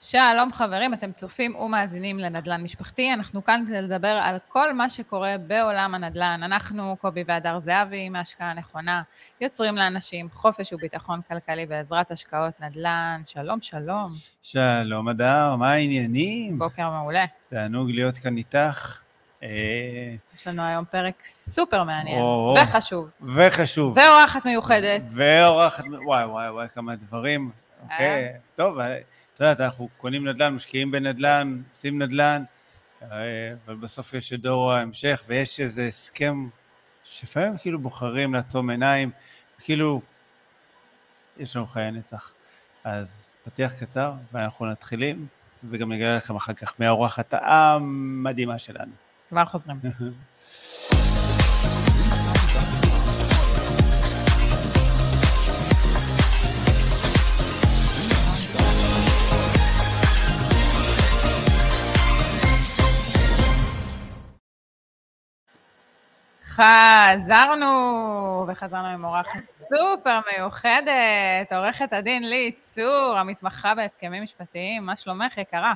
שלום חברים, אתם צופים ומאזינים לנדל"ן משפחתי. אנחנו כאן כדי לדבר על כל מה שקורה בעולם הנדל"ן. אנחנו, קובי והדר זהבי, מהשקעה נכונה, יוצרים לאנשים חופש וביטחון כלכלי בעזרת השקעות נדל"ן. שלום, שלום. שלום הדר, מה העניינים? בוקר מעולה. תענוג להיות כאן איתך. אה, יש לנו היום פרק סופר מעניין, או, וחשוב, וחשוב. ואורחת מיוחדת. ואורחת, וואי וואי וואי, כמה דברים. אה? אוקיי, טוב, אה, את יודעת, אנחנו קונים נדל"ן, משקיעים בנדל"ן, עושים נדל"ן, אה, אבל בסוף יש את דור ההמשך, ויש איזה הסכם שלפעמים כאילו בוחרים לעצום עיניים, כאילו, יש לנו חיי נצח. אז פתיח קצר, ואנחנו מתחילים, וגם נגלה לכם אחר כך מהאורחת המדהימה שלנו. כבר חוזרים. חזרנו, וחזרנו עם אורחת סופר מיוחדת, עורכת הדין לי צור, המתמחה בהסכמים משפטיים. מה שלומך, יקרה?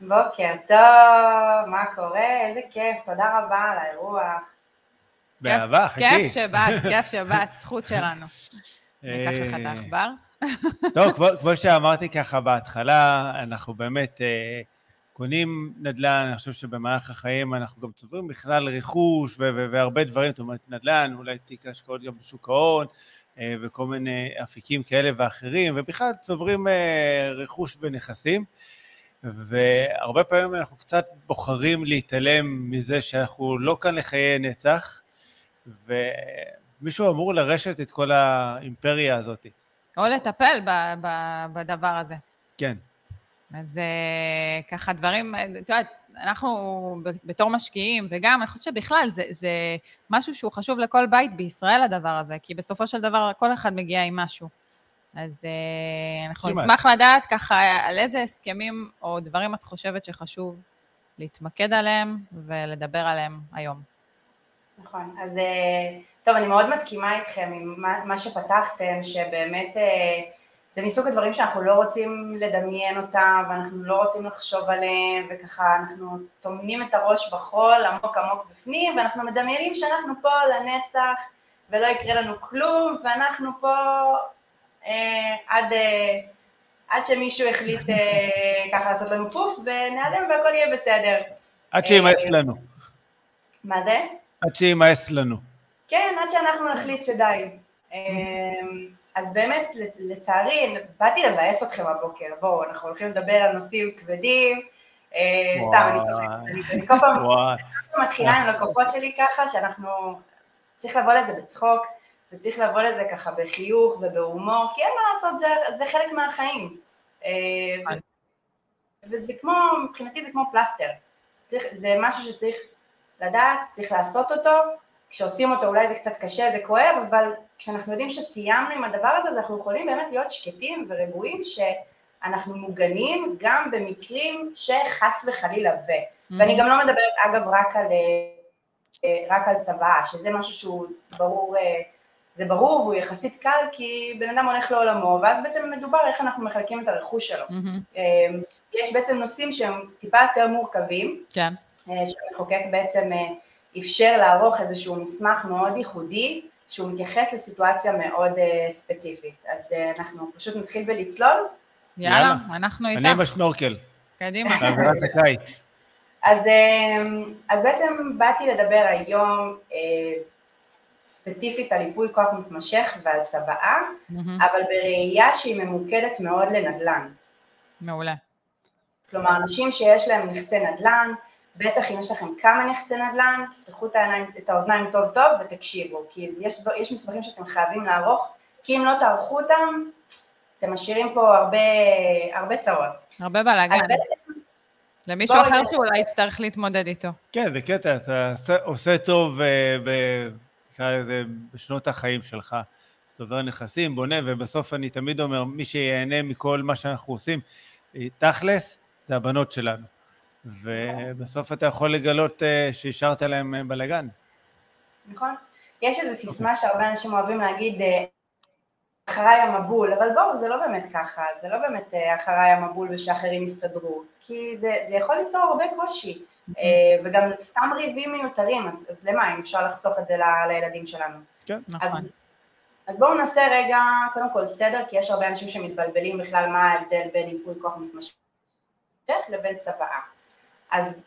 בוקר טוב, מה קורה? איזה כיף, תודה רבה על האירוח. באהבה, חכי. כיף שבאת, כיף שבאת, זכות שלנו. ניקח לך את אה, העכבר. טוב, כמו, שאמרתי ככה בהתחלה, אנחנו באמת אה, קונים נדל"ן, אני חושב שבמהלך החיים אנחנו גם צוברים בכלל רכוש ו- ו- והרבה דברים, זאת אומרת נדל"ן, אולי תיק השקעות גם בשוק ההון, אה, וכל מיני אפיקים כאלה ואחרים, ובכלל צוברים אה, רכוש ונכסים. והרבה פעמים אנחנו קצת בוחרים להתעלם מזה שאנחנו לא כאן לחיי נצח, ומישהו אמור לרשת את כל האימפריה הזאת. או לטפל ב- ב- בדבר הזה. כן. אז אה, ככה דברים, את יודעת, אנחנו בתור משקיעים, וגם, אני חושבת שבכלל זה, זה משהו שהוא חשוב לכל בית בישראל, הדבר הזה, כי בסופו של דבר כל אחד מגיע עם משהו. אז אה, אנחנו כמעט. נשמח לדעת ככה על איזה הסכמים או דברים את חושבת שחשוב להתמקד עליהם ולדבר עליהם היום. נכון, אז אה, טוב, אני מאוד מסכימה איתכם עם מה, מה שפתחתם, שבאמת זה מסוג הדברים שאנחנו לא רוצים לדמיין אותם, ואנחנו לא רוצים לחשוב עליהם, וככה אנחנו טומנים את הראש בחול עמוק עמוק בפנים, ואנחנו מדמיינים שאנחנו פה לנצח, ולא יקרה לנו כלום, ואנחנו פה אה, עד... אה, עד שמישהו החליט אה, ככה לעשות לנו פוף ונעלם והכל יהיה בסדר. עד שימאס לנו. מה זה? עד שימאס לנו. כן, עד שאנחנו נחליט שדי. אמ, אז באמת, לצערי, באתי לבאס אתכם הבוקר, בואו, אנחנו הולכים לדבר על נושאים כבדים, אה, סתם, אני צוחקת, אני- כל פעם מתחילה עם לקוחות שלי ככה, שאנחנו, צריך לבוא לזה בצחוק, וצריך לבוא לזה ככה בחיוך ובהומור, כי אין מה לעשות, זה, זה חלק מהחיים. אה, וזה כמו, מבחינתי זה כמו פלסטר. צריך, זה משהו שצריך לדעת, צריך לעשות אותו, כשעושים אותו אולי זה קצת קשה, זה כואב, אבל כשאנחנו יודעים שסיימנו עם הדבר הזה, אז אנחנו יכולים באמת להיות שקטים ורגועים שאנחנו מוגנים גם במקרים שחס וחלילה ו... ואני גם לא מדברת אגב רק על, אה, רק על צבא, שזה משהו שהוא ברור, אה, זה ברור והוא יחסית קל כי בן אדם הולך לעולמו ואז בעצם מדובר איך אנחנו מחלקים את הרכוש שלו. מהמם. אה, יש בעצם נושאים שהם טיפה יותר מורכבים, כן. אה, שהמחוקק בעצם אה, אפשר לערוך איזשהו מסמך מאוד ייחודי שהוא מתייחס לסיטואציה מאוד אה, ספציפית. אז אה, אנחנו פשוט נתחיל בלצלול. יאללה, יאללה. אנחנו אני עם איתך. השנורקל, קדימה. באווירת הקיץ. אז, אה, אז בעצם באתי לדבר היום אה, ספציפית על ייפוי כוח מתמשך ועל צוואה, מהמם. אבל בראייה שהיא ממוקדת מאוד לנדל"ן. מעולה. כלומר, אנשים שיש להם נכסי נדל"ן, בטח אם יש לכם כמה נכסי נדל"ן, תפתחו את, העיניים, את האוזניים טוב טוב ותקשיבו, כי יש, יש מסמכים שאתם חייבים לערוך, כי אם לא תערכו אותם, אתם משאירים פה הרבה, הרבה צרות. הרבה בלאגן. למישהו אחר. שאולי יצטרך להתמודד איתו. כן, זה קטע, אתה עושה, עושה טוב, אה, ב, נקרא לזה, בשנות החיים שלך. צובר נכסים, בונה, ובסוף אני תמיד אומר, מי שיהנה מכל מה שאנחנו עושים, אה, תכלס, זה הבנות שלנו. ובסוף אתה יכול לגלות אה, שהשארת להם אה, בלאגן. נכון? יש איזו סיסמה שהרבה אנשים אוהבים להגיד, אה, אחריי המבול, אבל בואו, זה לא באמת ככה, זה לא באמת אחריי המבול ושאחרים יסתדרו, כי זה, זה יכול ליצור הרבה קושי, אה, וגם סתם ריבים מיותרים, אז, אז למה, אם אפשר לחסוך את זה ל, לילדים שלנו. כן, נכון. אז, אז בואו נעשה רגע, קודם כל סדר, כי יש הרבה אנשים שמתבלבלים בכלל מה ההבדל בין ייפוי כוח מתמשך לבין צוואה. אז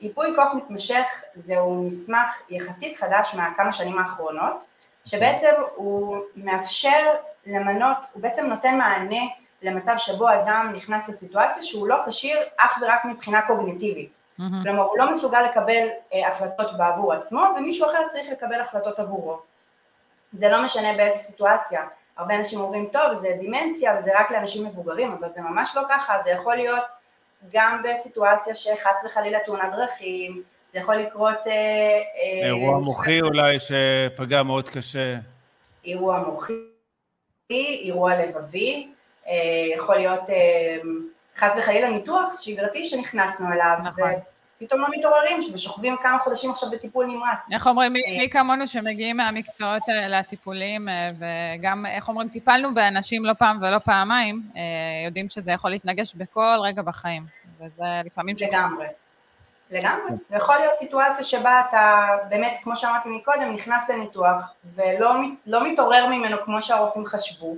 ייפוי כוח מתמשך זהו מסמך יחסית חדש מהכמה שנים האחרונות, שבעצם הוא מאפשר למנות, הוא בעצם נותן מענה למצב שבו אדם נכנס לסיטואציה שהוא לא כשיר אך ורק מבחינה קוגניטיבית. Mm-hmm. כלומר, הוא לא מסוגל לקבל אה, החלטות בעבור עצמו, ומישהו אחר צריך לקבל החלטות עבורו. זה לא משנה באיזה סיטואציה. הרבה אנשים אומרים, טוב, זה דימנציה וזה רק לאנשים מבוגרים, אבל זה ממש לא ככה, זה יכול להיות גם בסיטואציה שחס וחלילה תאונת דרכים, זה יכול לקרות... אה, אה, אירוע מוחי אולי שפגע מאוד קשה. אירוע מוחי, אירוע לבבי, אה, יכול להיות חס וחלילה ניתוח שגרתי שנכנסנו אליו, נכון. ופתאום לא מתעוררים ושוכבים כמה חודשים עכשיו בטיפול נמרץ. איך אומרים, מי כמונו שמגיעים מהמקצועות האלה, הטיפולים, וגם, איך אומרים, טיפלנו באנשים לא פעם ולא פעמיים, יודעים שזה יכול להתנגש בכל רגע בחיים, וזה לפעמים... לגמרי. לגמרי. ויכול להיות סיטואציה שבה אתה באמת, כמו שאמרתי מקודם, נכנס לניתוח ולא לא מתעורר ממנו כמו שהרופאים חשבו,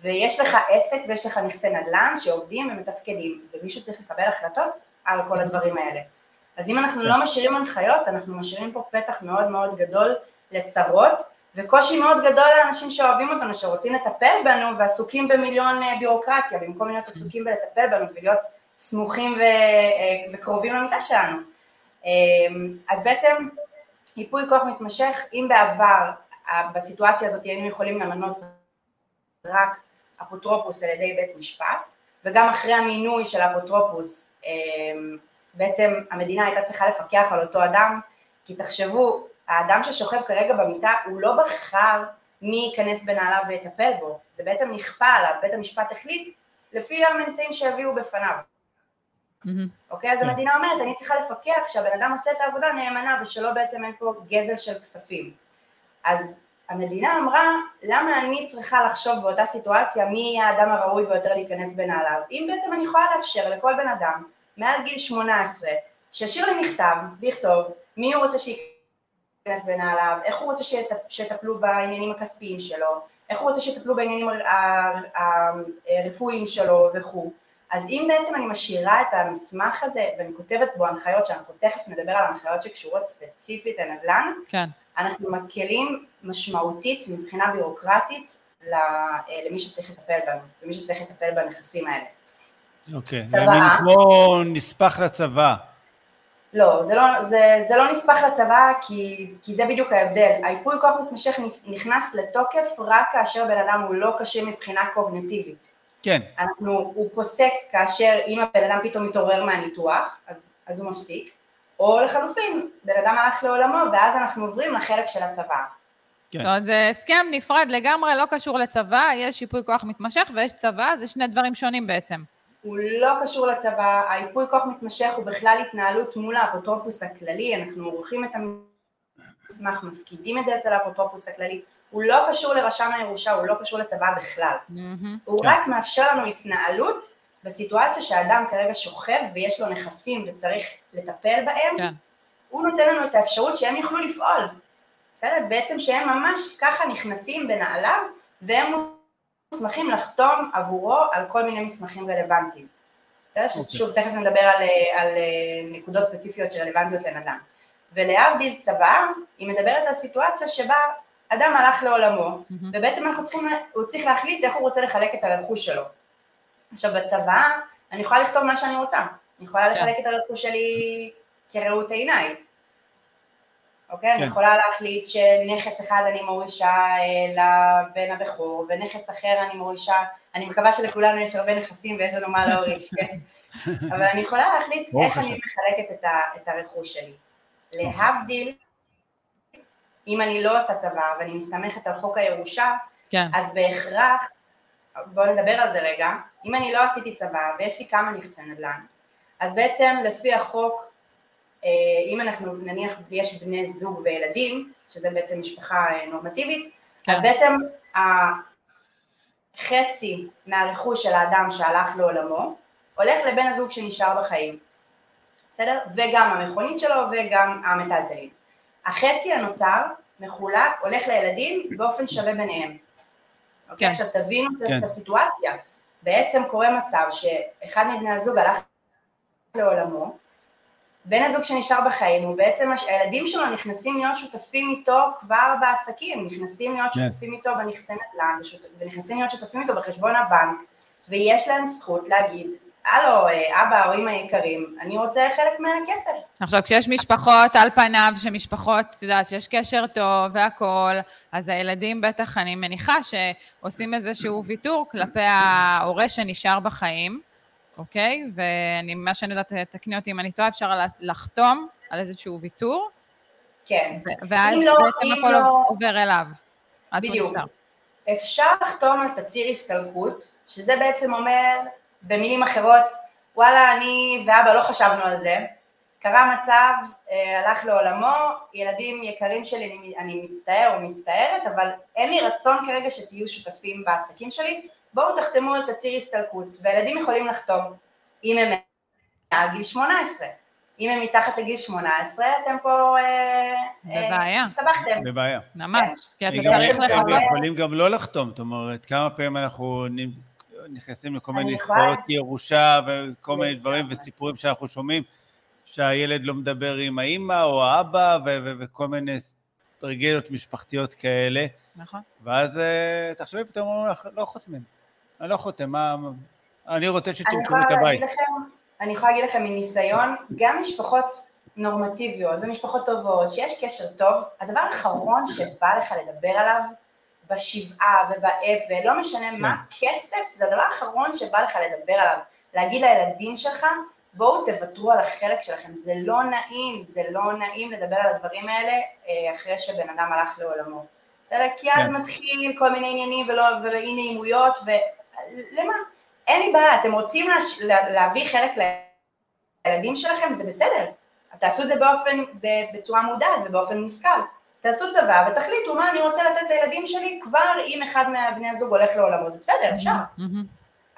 ויש לך עסק ויש לך נכסי נדל"ן שעובדים ומתפקדים, ומישהו צריך לקבל החלטות על כל הדברים האלה. אז אם אנחנו לא משאירים הנחיות, אנחנו משאירים פה פתח מאוד מאוד גדול לצרות, וקושי מאוד גדול לאנשים שאוהבים אותנו, שרוצים לטפל בנו ועסוקים במיליון אה, ביורוקרטיה, במקום להיות עסוקים בלטפל בנו ולהיות סמוכים ו, אה, וקרובים למיטה שלנו. אה, אז בעצם ייפוי כוח מתמשך, אם בעבר בסיטואציה הזאת היינו יכולים למנות רק אפוטרופוס על ידי בית משפט, וגם אחרי המינוי של האפוטרופוס אה, בעצם המדינה הייתה צריכה לפקח על אותו אדם, כי תחשבו, האדם ששוכב כרגע במיטה הוא לא בחר מי ייכנס בנעליו ויטפל בו, זה בעצם נכפה עליו, בית המשפט החליט לפי הממצאים שהביאו בפניו. אוקיי? אז כן. המדינה אומרת, אני צריכה לפקח שהבן אדם עושה את העבודה נאמנה ושלא בעצם אין פה גזל של כספים. אז המדינה אמרה, למה אני צריכה לחשוב באותה סיטואציה מי יהיה האדם הראוי ביותר להיכנס בנעליו? אם בעצם אני יכולה לאפשר לכל בן אדם מעל גיל 18, שישאיר לי מכתב, לכתוב מי הוא רוצה שייכנס בנעליו, איך הוא רוצה שיטפלו בעניינים הכספיים שלו, איך הוא רוצה שיטפלו בעניינים הרפואיים שלו וכו'. אז אם בעצם אני משאירה את המסמך הזה ואני כותבת בו הנחיות, שאנחנו תכף נדבר על הנחיות שקשורות ספציפית לנדל"ן, כן. אנחנו מקלים משמעותית מבחינה ביורוקרטית למי שצריך לטפל בנו, למי שצריך לטפל בנכסים האלה. אוקיי, זה מין כמו נספח לצבא. לא, זה לא, זה, זה לא נספח לצבא כי, כי זה בדיוק ההבדל. היפוי כוח מתמשך נכנס לתוקף רק כאשר בן אדם הוא לא קשה מבחינה קוגנטיבית. כן. אנחנו, הוא פוסק כאשר אם הבן אדם פתאום מתעורר מהניתוח, אז, אז הוא מפסיק, או לחלופין, בן אדם הלך לעולמו ואז אנחנו עוברים לחלק של הצבא. כן. זאת אומרת, זה הסכם נפרד לגמרי, לא קשור לצבא, יש שיפוי כוח מתמשך ויש צבא, זה שני דברים שונים בעצם. הוא לא קשור לצבא, היפוי כוח מתמשך הוא בכלל התנהלות מול האפוטרופוס הכללי, אנחנו עורכים את המסמך, מפקידים את זה אצל האפוטרופוס הכללי, הוא לא קשור לרשם הירושה, הוא לא קשור לצבא בכלל. Mm-hmm. הוא כן. רק מאפשר לנו התנהלות בסיטואציה שאדם כרגע שוכב ויש לו נכסים וצריך לטפל בהם, כן. הוא נותן לנו את האפשרות שהם יוכלו לפעול. בסדר? בעצם שהם ממש ככה נכנסים בנעליו והם מוסמכים לחתום עבורו על כל מיני מסמכים רלוונטיים. בסדר? Okay. אוקיי. שוב, תכף נדבר על, על נקודות ספציפיות שרלוונטיות לנדל"ן. ולהבדיל צבא, היא מדברת על סיטואציה שבה אדם הלך לעולמו, mm-hmm. ובעצם אנחנו צריכים, הוא צריך להחליט איך הוא רוצה לחלק את הרכוש שלו. עכשיו בצבא, אני יכולה לכתוב מה שאני רוצה, אני יכולה כן. לחלק את הרכוש שלי כראות עיניי, אוקיי? כן. אני יכולה להחליט שנכס אחד אני מורישה אה, לבן הבכור, ונכס אחר אני מורישה, אני מקווה שלכולנו יש הרבה נכסים ויש לנו מה להוריש, כן? אבל אני יכולה להחליט איך אני מחלקת את, ה, את הרכוש שלי. להבדיל אם אני לא עושה צבא ואני מסתמכת על חוק הירושה, כן. אז בהכרח, בואו נדבר על זה רגע, אם אני לא עשיתי צבא ויש לי כמה נכסי נדל"ן, אז בעצם לפי החוק, אם אנחנו נניח יש בני זוג וילדים, שזה בעצם משפחה אה, נורמטיבית, כן. אז בעצם חצי מהרכוש של האדם שהלך לעולמו, הולך לבן הזוג שנשאר בחיים, בסדר? וגם המכונית שלו וגם המטלטלים. החצי הנותר מחולק, הולך לילדים באופן שווה ביניהם. אוקיי, כן. עכשיו תבינו כן. את הסיטואציה. בעצם קורה מצב שאחד מבני הזוג הלך לעולמו, בן הזוג שנשאר בחיים הוא בעצם, הילדים שלו נכנסים להיות שותפים איתו כבר בעסקים, נכנסים להיות כן. שותפים איתו בנכסי נדל"ן, ונכנסים להיות שותפים איתו בחשבון הבנק, ויש להם זכות להגיד, הלו, אבא או אמא יקרים, אני רוצה חלק מהכסף. עכשיו, כשיש משפחות על פניו, שמשפחות, את יודעת, שיש קשר טוב והכול, אז הילדים בטח, אני מניחה שעושים איזשהו ויתור כלפי ההורה שנשאר בחיים, אוקיי? ואני, מה שאני יודעת, תקני אותי אם אני טועה, אפשר לחתום על איזשהו ויתור. כן. ואז לא, בעצם הכל לא... עובר אליו. בדיוק. אפשר לחתום על תצהיר הסתלקות, שזה בעצם אומר, במילים אחרות, וואלה, אני ואבא לא חשבנו על זה, קרה מצב, אה, הלך לעולמו, ילדים יקרים שלי, אני מצטער או מצטערת, אבל אין לי רצון כרגע שתהיו שותפים בעסקים שלי, בואו תחתמו על תצהיר הסתלקות, והילדים יכולים לחתום, אם הם מעל גיל 18. אם הם מתחת לגיל 18, אתם פה... אה, אה, בבעיה. הסתבכתם. בבעיה. ממש, כן. כי אתה צריך לחכות. הם יכולים גם לא לחתום, זאת אומרת, כמה פעמים אנחנו נכנסים לכל מיני עסקאות ירושה וכל מיני דברים וסיפורים שאנחנו שומעים, שהילד לא מדבר עם האימא או האבא וכל מיני טרגדיות משפחתיות כאלה. נכון. ואז אה, תחשבי פתאום אומרים לך, לא חותמים. אני לא חותם, מה... אני רוצה שתמכרו את הבית. אני יכולה להגיד לכם מניסיון, גם משפחות נורמטיביות ומשפחות טובות, שיש קשר טוב, הדבר האחרון שבא לך לדבר עליו בשבעה ובאבל, לא משנה מה, כן. כסף זה הדבר האחרון שבא לך לדבר עליו. להגיד לילדים שלך, בואו תוותרו על החלק שלכם, זה לא נעים, זה לא נעים לדבר על הדברים האלה אה, אחרי שבן אדם הלך לעולמו. בסדר? כי אז כן. מתחיל כל מיני עניינים ולא, ולאי נעימויות, ולמה? אין לי בעיה, אתם רוצים להש... להביא חלק לילדים שלכם, זה בסדר. תעשו את זה באופן, בצורה מודעת ובאופן מושכל. תעשו צבא ותחליטו מה אני רוצה לתת לילדים שלי כבר אם אחד מהבני הזוג הולך לעולמו, זה בסדר, אפשר.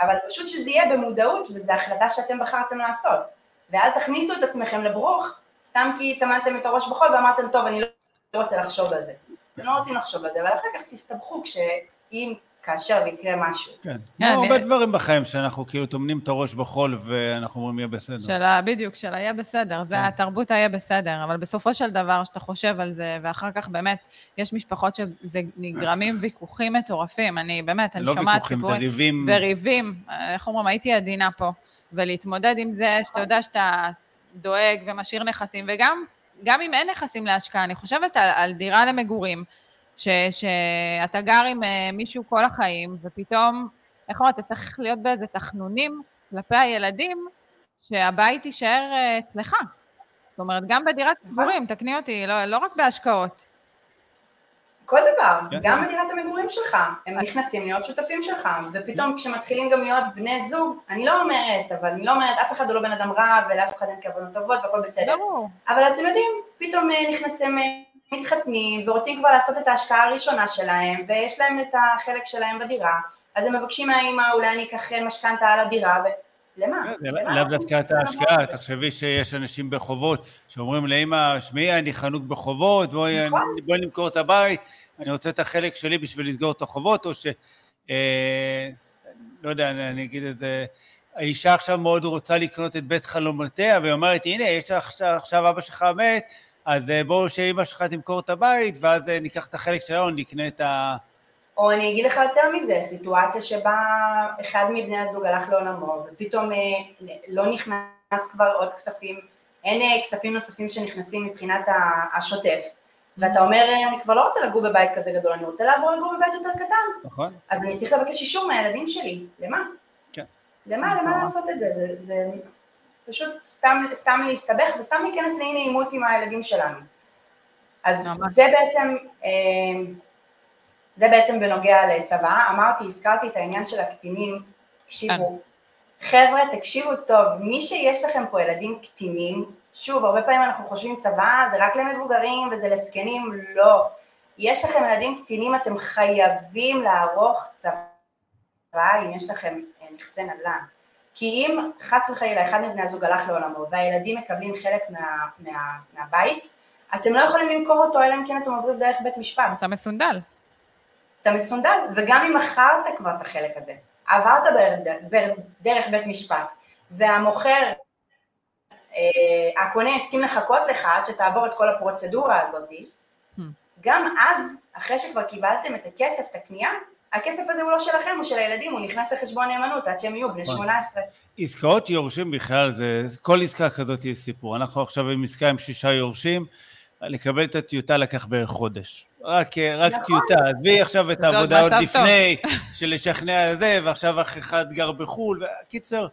אבל פשוט שזה יהיה במודעות וזו החלטה שאתם בחרתם לעשות. ואל תכניסו את עצמכם לברוך, סתם כי טמנתם את הראש בחול ואמרתם, טוב, אני לא רוצה לחשוב על זה. אתם לא רוצים לחשוב על זה, אבל אחר כך תסתבכו כשאם כאשר יקרה משהו. כן, כמו הרבה דברים בחיים שאנחנו כאילו טומנים את הראש בחול ואנחנו אומרים יהיה בסדר. של בדיוק, של היה בסדר, זה כן. התרבות היה בסדר, אבל בסופו של דבר, שאתה חושב על זה, ואחר כך באמת, יש משפחות שזה נגרמים ויכוחים מטורפים, אני באמת, אני שומעת סיפורים. לא ויכוחים, זה ריבים. וריבים, איך אומרים, הייתי עדינה פה, ולהתמודד עם זה, שאתה יודע שאתה דואג ומשאיר נכסים, וגם גם אם אין נכסים להשקעה, אני חושבת על, על דירה למגורים, ש, שאתה גר עם אה, מישהו כל החיים, ופתאום, איך אומרת, אתה צריך להיות באיזה תחנונים כלפי הילדים, שהבית יישאר אה, אצלך. זאת אומרת, גם בדירת מגורים, תקני אותי, לא, לא רק בהשקעות. כל דבר, כן. גם בדירת המגורים שלך, הם נכנסים להיות שותפים שלך, ופתאום כשמתחילים גם להיות בני זוג, אני לא אומרת, אבל אני לא אומרת, אף אחד הוא לא בן אדם רע, ולאף אחד אין כוונות טובות והכל בסדר. ברור. אבל אתם יודעים, פתאום אה, נכנסים מתחתנים ורוצים כבר לעשות את ההשקעה הראשונה שלהם ויש להם את החלק שלהם בדירה, אז הם מבקשים מהאימא אולי אני אקח משכנתה על הדירה, ולמה? כן, לאו דווקא את ההשקעה, תחשבי שיש אנשים בחובות שאומרים לאימא, שמעי, אני חנוק בחובות, בואי נכון. נמכור את הבית, אני רוצה את החלק שלי בשביל לסגור את החובות, או ש... אה, לא יודע, אני אגיד את זה, האישה עכשיו מאוד רוצה לקנות את בית חלומותיה, והיא אומרת, הנה, יש לך עכשיו אבא שלך מת, אז אה, בואו שאימא שלך תמכור את הבית, ואז אה, ניקח את החלק שלנו, נקנה את ה... או אני אגיד לך יותר מזה, סיטואציה שבה אחד מבני הזוג הלך לעולמו, ופתאום אה, לא נכנס כבר עוד כספים, אין כספים נוספים שנכנסים מבחינת השוטף, ואתה אומר, אני כבר לא רוצה לגור בבית כזה גדול, אני רוצה לעבור לגור בבית יותר קטן. נכון. אז אני צריך לבקש אישור מהילדים שלי, למה? כן. למה, למה לעשות את זה? זה, זה פשוט סתם, סתם להסתבך וסתם להיכנס לאי נעימות עם הילדים שלנו. אז ממש. זה בעצם, אה, זה בעצם בנוגע לצבא, אמרתי, הזכרתי את העניין של הקטינים, תקשיבו, חבר'ה, תקשיבו טוב, מי שיש לכם פה ילדים קטינים, שוב, הרבה פעמים אנחנו חושבים צבא זה רק למבוגרים וזה לזקנים, לא. יש לכם ילדים קטינים, אתם חייבים לערוך צבא אם יש לכם נכסי נדל"ן. כי אם חס וחלילה אחד מבני הזוג הלך לעולמו והילדים מקבלים חלק מה, מה, מהבית, אתם לא יכולים למכור אותו אלא אם כן אתם עוברים דרך בית משפט. אתה מסונדל. אתה מסונדל, וגם אם מכרת כבר את החלק הזה, עברת דרך בית משפט, והמוכר, אה, הקונה הסכים לחכות לך עד שתעבור את כל הפרוצדורה הזאת, hmm. גם אז, אחרי שכבר קיבלתם את הכסף, את הקנייה, הכסף הזה הוא לא שלכם, הוא של הילדים, הוא נכנס לחשבון נאמנות עד שהם יהיו בני 18. נכון. עסקאות יורשים בכלל, זה, כל עסקה כזאת היא סיפור. אנחנו עכשיו עם עסקה עם שישה יורשים, לקבל את הטיוטה לקח בערך חודש. רק, רק נכון. טיוטה, עזבי עכשיו את העבודה עוד לפני, של לשכנע זה, ועכשיו אח אחד גר בחו"ל, קיצר,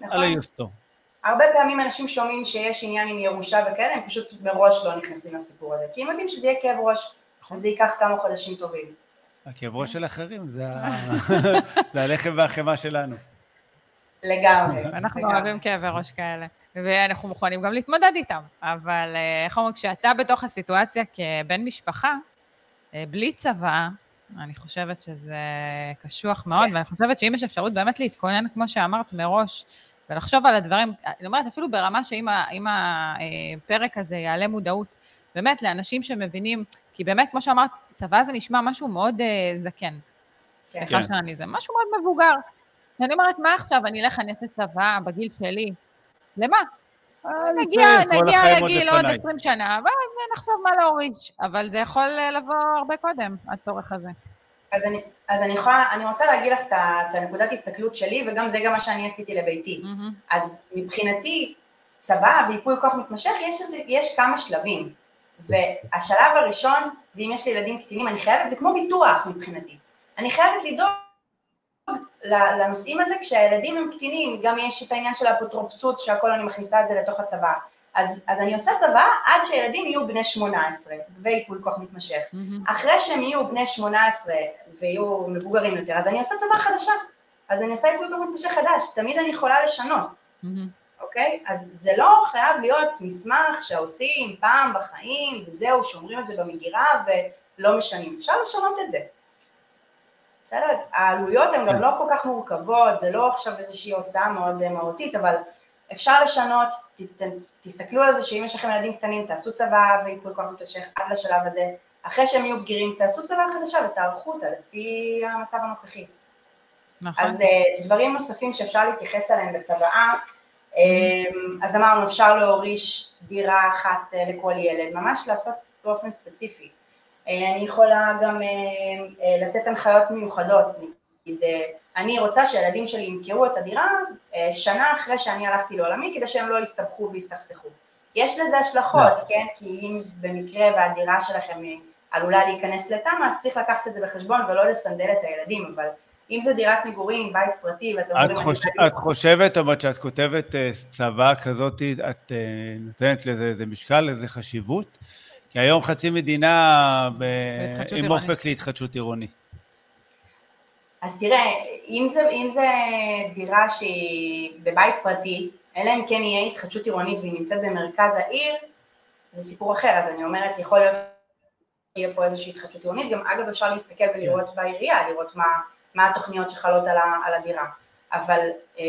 נכון. על היוסטו. הרבה פעמים אנשים שומעים שיש עניין עם ירושה וכאלה, הם פשוט מראש לא נכנסים לסיפור הזה, כי הם יודעים שזה יהיה כאב ראש, נכון. וזה ייקח כמה חודשים טובים. הכאב ראש של אחרים, זה, הלחם והחמאה שלנו. לגמרי. אנחנו אוהבים כאבי ראש כאלה. ואנחנו מוכנים גם להתמודד איתם. אבל אה, איך אומרים, כשאתה בתוך הסיטואציה כבן משפחה, אה, בלי צבא, אני חושבת שזה קשוח מאוד, כן. ואני חושבת שאם יש אפשרות באמת להתכונן, כמו שאמרת מראש, ולחשוב על הדברים, אני אומרת, אפילו ברמה שאם הפרק הזה יעלה מודעות, באמת לאנשים שמבינים, כי באמת, כמו שאמרת, צבא זה נשמע משהו מאוד uh, זקן. סליחה כן. שאני זה, משהו מאוד מבוגר. ואני אומרת, מה עכשיו, אני אלך, אני אעשה צבא בגיל שלי? למה? אה, נגיע, נגיע לגיל עוד 20 שנה, ואז נחשוב מה להוריש, אבל זה יכול אה, לבוא הרבה קודם, הצורך הזה. אז אני, אז אני יכולה, אני רוצה להגיד לך את הנקודת הסתכלות שלי, וגם זה גם מה שאני עשיתי לביתי. Mm-hmm. אז מבחינתי, צבא וייפוי כוח מתמשך, יש, יש כמה שלבים. והשלב הראשון, זה אם יש לי ילדים קטינים, אני חייבת, זה כמו ביטוח מבחינתי. אני חייבת לדאוג לנושאים הזה כשהילדים הם קטינים, גם יש את העניין של האפוטרופסות שהכל אני מכניסה את זה לתוך הצבא. אז, אז אני עושה צבא עד שהילדים יהיו בני 18 וייפוי כוח מתמשך. Mm-hmm. אחרי שהם יהיו בני 18 ויהיו מבוגרים יותר, אז אני עושה צבא חדשה. אז אני עושה ייפוי כוח מתמשך חדש, תמיד אני יכולה לשנות. Mm-hmm. אוקיי? אז זה לא חייב להיות מסמך שעושים פעם בחיים וזהו, שומרים את זה במגירה ולא משנים. אפשר לשנות את זה. בסדר? העלויות הן גם כן. לא כל כך מורכבות, זה לא עכשיו איזושהי הוצאה מאוד אה, מהותית, אבל אפשר לשנות, ת, ת, תסתכלו על זה שאם יש לכם ילדים קטנים, תעשו צבא וייפוי כוח מתמשך עד לשלב הזה, אחרי שהם יהיו בגירים, תעשו צבא חדשה ותערכו אותה לפי המצב הנוכחי. נכון. אז אה, דברים נוספים שאפשר להתייחס אליהם בצוואה, אה, אז אמרנו אפשר להוריש דירה אחת לכל ילד, ממש לעשות באופן ספציפי. אה, אני יכולה גם אה, אה, לתת הנחיות מיוחדות, נגיד, אני רוצה שהילדים שלי ימכרו את הדירה שנה אחרי שאני הלכתי לעולמי כדי שהם לא יסתבכו ויסתכסכו. יש לזה השלכות, כן? כי אם במקרה והדירה שלכם עלולה להיכנס לתמ"א, אז צריך לקחת את זה בחשבון ולא לסנדל את הילדים, אבל אם זה דירת מגורים, בית פרטי, ואתם אומרים... את, חוש... את חושבת, אבל כשאת כותבת צבא כזאת, את נותנת לזה משקל, לזה חשיבות? כי היום חצי מדינה ב... עם אופק להתחדשות עירונית. אז תראה, אם זה, אם זה דירה שהיא בבית פרטי, אלא אם כן יהיה התחדשות עירונית והיא נמצאת במרכז העיר, זה סיפור אחר, אז אני אומרת, יכול להיות שיהיה פה איזושהי התחדשות עירונית, גם אגב אפשר להסתכל ולראות כן. בעירייה, לראות מה, מה התוכניות שחלות על, ה, על הדירה, אבל אה,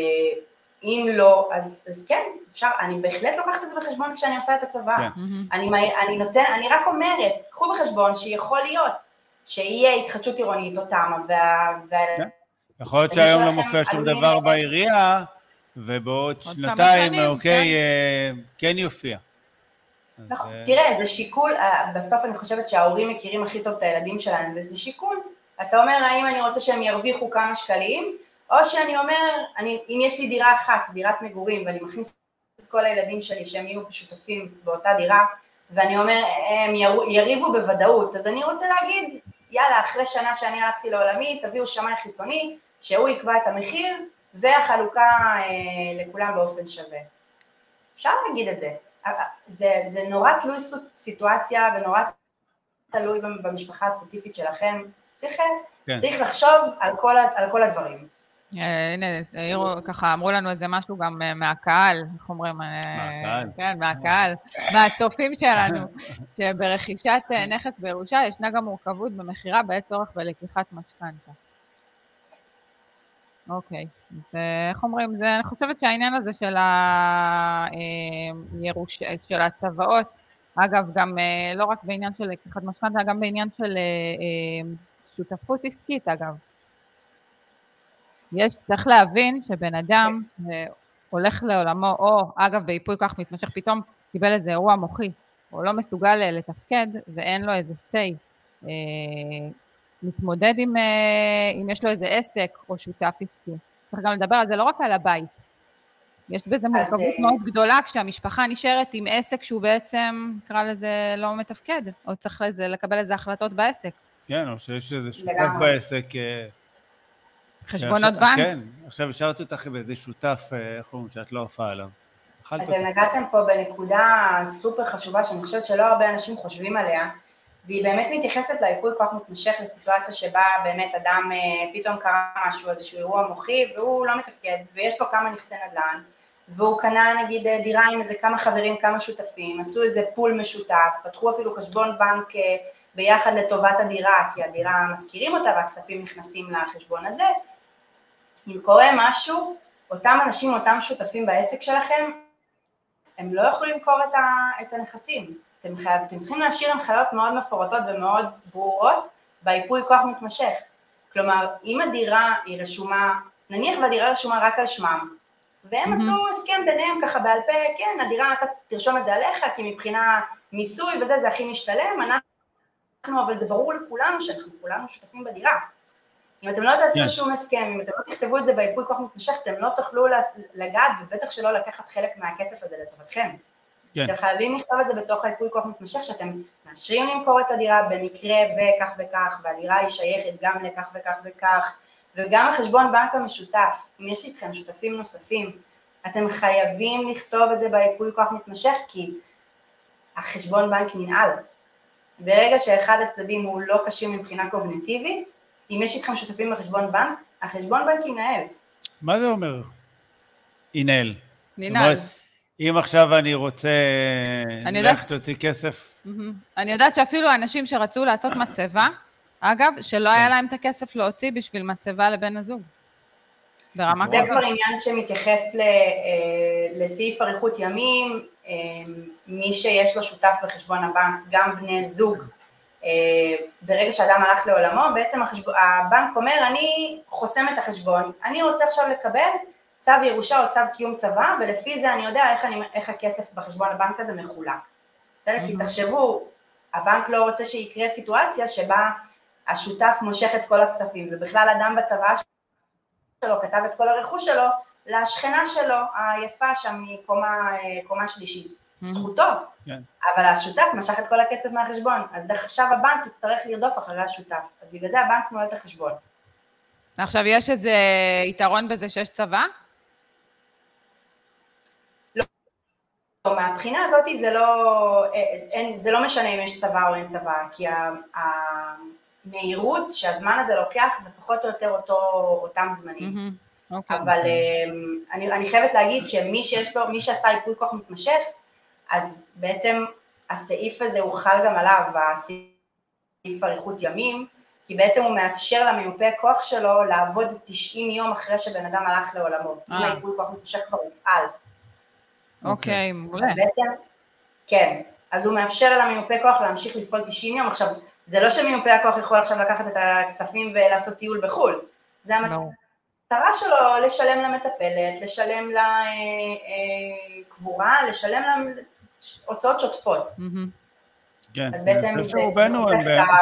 אם לא, אז, אז כן, אפשר, אני בהחלט לוקחת את זה בחשבון כשאני עושה את הצבא. כן. אני, אני נותן, אני רק אומרת, קחו בחשבון שיכול להיות שיהיה התחדשות עירונית או תמ"א, וה... כן. יכול להיות שהיום לא מופיע שום דבר בעירייה, ובעוד שנתיים, אוקיי, כן. אה, כן יופיע. נכון, אה, תראה, זה שיקול, בסוף אני חושבת שההורים מכירים הכי טוב את הילדים שלהם, וזה שיקול. אתה אומר, האם אני רוצה שהם ירוויחו כמה שקלים, או שאני אומר, אני, אם יש לי דירה אחת, דירת מגורים, ואני מכניס את כל הילדים שלי שהם יהיו שותפים באותה דירה, ואני אומר, הם יריבו בוודאות, אז אני רוצה להגיד, יאללה, אחרי שנה שאני הלכתי לעולמי, תביאו שמאי חיצוני, שהוא יקבע את המחיר, והחלוקה אה, לכולם באופן שווה. אפשר להגיד את זה. זה, זה נורא תלוי סיטואציה ונורא תלוי במשפחה הספציפית שלכם. צריך, כן. צריך לחשוב על כל, על כל הדברים. אה, הנה, העירו, ככה אמרו לנו איזה משהו גם אה, מהקהל, איך אומרים? אה, מהקהל. כן, מהקהל, מהצופים שלנו, שברכישת נכס בירושה ישנה גם מורכבות במכירה בעת צורך בלקיחת משכנתה. אוקיי, אז איך אומרים, זה, אני חושבת שהעניין הזה של, הירוש, של הצוואות, אגב, גם לא רק בעניין של לקיחת משכנתה, גם בעניין של שותפות עסקית, אגב. יש, צריך להבין שבן אדם הולך לעולמו, או אגב בייפוי כוח מתמשך, פתאום קיבל איזה אירוע מוחי, או לא מסוגל לתפקד ואין לו איזה say, אה, מתמודד עם, אה, אם יש לו איזה עסק או שותף עסקי. צריך גם לדבר על זה לא רק על הבית, יש בזה מורכבות. אה, מאוד גדולה כשהמשפחה נשארת עם עסק שהוא בעצם, נקרא לזה, לא מתפקד, או צריך לזה, לקבל איזה החלטות בעסק. כן, או שיש איזה שותף בעסק. אה, חשבונות בנק? כן, עכשיו השארתי אותך באיזה שותף, אה, איך אומרים, שאת לא עפה עליו. אתם נגעתם פה בנקודה סופר חשובה שאני חושבת שלא הרבה אנשים חושבים עליה, והיא באמת מתייחסת לייפוי כוח מתמשך לסיטואציה שבה באמת אדם אה, פתאום קרה משהו, איזשהו אירוע מוחי, והוא לא מתפקד, ויש לו כמה נכסי נדל"ן, והוא קנה נגיד דירה עם איזה כמה חברים, כמה שותפים, עשו איזה פול משותף, פתחו אפילו חשבון בנק ביחד לטובת הדירה, כי הדירה משכירים אותה והכספים נכנסים לחשבון הזה. אם קורה משהו, אותם אנשים, אותם שותפים בעסק שלכם, הם לא יכולים למכור את, ה, את הנכסים. אתם, חייב, אתם צריכים להשאיר הנחיות מאוד מפורטות ומאוד ברורות בייפוי כוח מתמשך. כלומר, אם הדירה היא רשומה, נניח והדירה רשומה רק על שמם, והם mm-hmm. עשו הסכם ביניהם ככה בעל פה, כן, הדירה, אתה תרשום את זה עליך, כי מבחינה מיסוי וזה, זה הכי משתלם, אנחנו אנחנו, אבל זה ברור לכולנו שאנחנו כולנו שותפים בדירה. אם אתם לא תעשו yeah. שום הסכם, אם אתם לא תכתבו את זה בייפוי כוח מתמשך, אתם לא תוכלו לגעת, ובטח שלא לקחת חלק מהכסף הזה לטובתכם. כן. אתם חייבים לכתוב את זה בתוך הייפוי כוח מתמשך, שאתם מאשרים למכור את הדירה במקרה וכך וכך, והדירה היא שייכת גם לכך וכך וכך, וגם החשבון בנק המשותף, אם יש איתכם שותפים נוספים, אתם חייבים לכתוב את זה בייפוי כוח מתמשך, כי החשבון בנק ננעל, ברגע שאחד הצדדים הוא לא קשיר מבחינה קוגניטיבית, אם יש איתכם שותפים בחשבון בנק, החשבון בנק ינהל. מה זה אומר? ינהל. ננעל. אם עכשיו אני רוצה ללכת להוציא כסף... אני יודעת שאפילו אנשים שרצו לעשות מצבה, אגב, שלא היה כן. להם את הכסף להוציא בשביל מצבה לבן הזוג. ברמה כזאת. זה כבר עניין שמתייחס אה, לסעיף אריכות ימים, מי שיש לו שותף בחשבון הבנק, גם בני זוג, אה, ברגע שאדם הלך לעולמו, בעצם החשבון, הבנק אומר, אני חוסם את החשבון, אני רוצה עכשיו לקבל צו ירושה או צו קיום צבא, ולפי זה אני יודע איך, אני, איך הכסף בחשבון הבנק הזה מחולק. בסדר? כי תחשבו, הבנק לא רוצה שיקרה סיטואציה שבה השותף מושך את כל הכספים, ובכלל אדם בצבא שלו כתב את כל הרכוש שלו לשכנה שלו היפה שם מקומה שלישית. Mm-hmm. זכותו, כן. אבל השותף משך את כל הכסף מהחשבון, אז עכשיו הבנק יצטרך לרדוף אחרי השותף, אז בגלל זה הבנק נועל את החשבון. עכשיו, יש איזה יתרון בזה שיש צבא? לא, לא מהבחינה הזאת זה לא, אין, זה לא משנה אם יש צבא או אין צבא, כי המהירות שהזמן הזה לוקח זה פחות או יותר אותו, אותם זמנים. Mm-hmm. Okay. אבל um, אני, אני חייבת להגיד שמי שיש לו, מי שעשה ייפוי כוח מתמשך, אז בעצם הסעיף הזה הוא חל גם עליו, הסעיף אריכות ימים, כי בעצם הוא מאפשר למיופה כוח שלו לעבוד 90 יום אחרי שבן אדם הלך לעולמו, אם אה. הייפוי כוח מתמשך כבר הופעל. אוקיי, מעולה. בעצם, כן, אז הוא מאפשר למיופה כוח להמשיך לפעול 90 יום. עכשיו, זה לא שמיופה הכוח יכול עכשיו לקחת את הכספים ולעשות טיול בחו"ל, זה המטרה שלו לשלם למטפלת, לשלם לקבורה, אה, אה, לשלם לה הוצאות שוטפות. כן, אז בעצם זה רובנו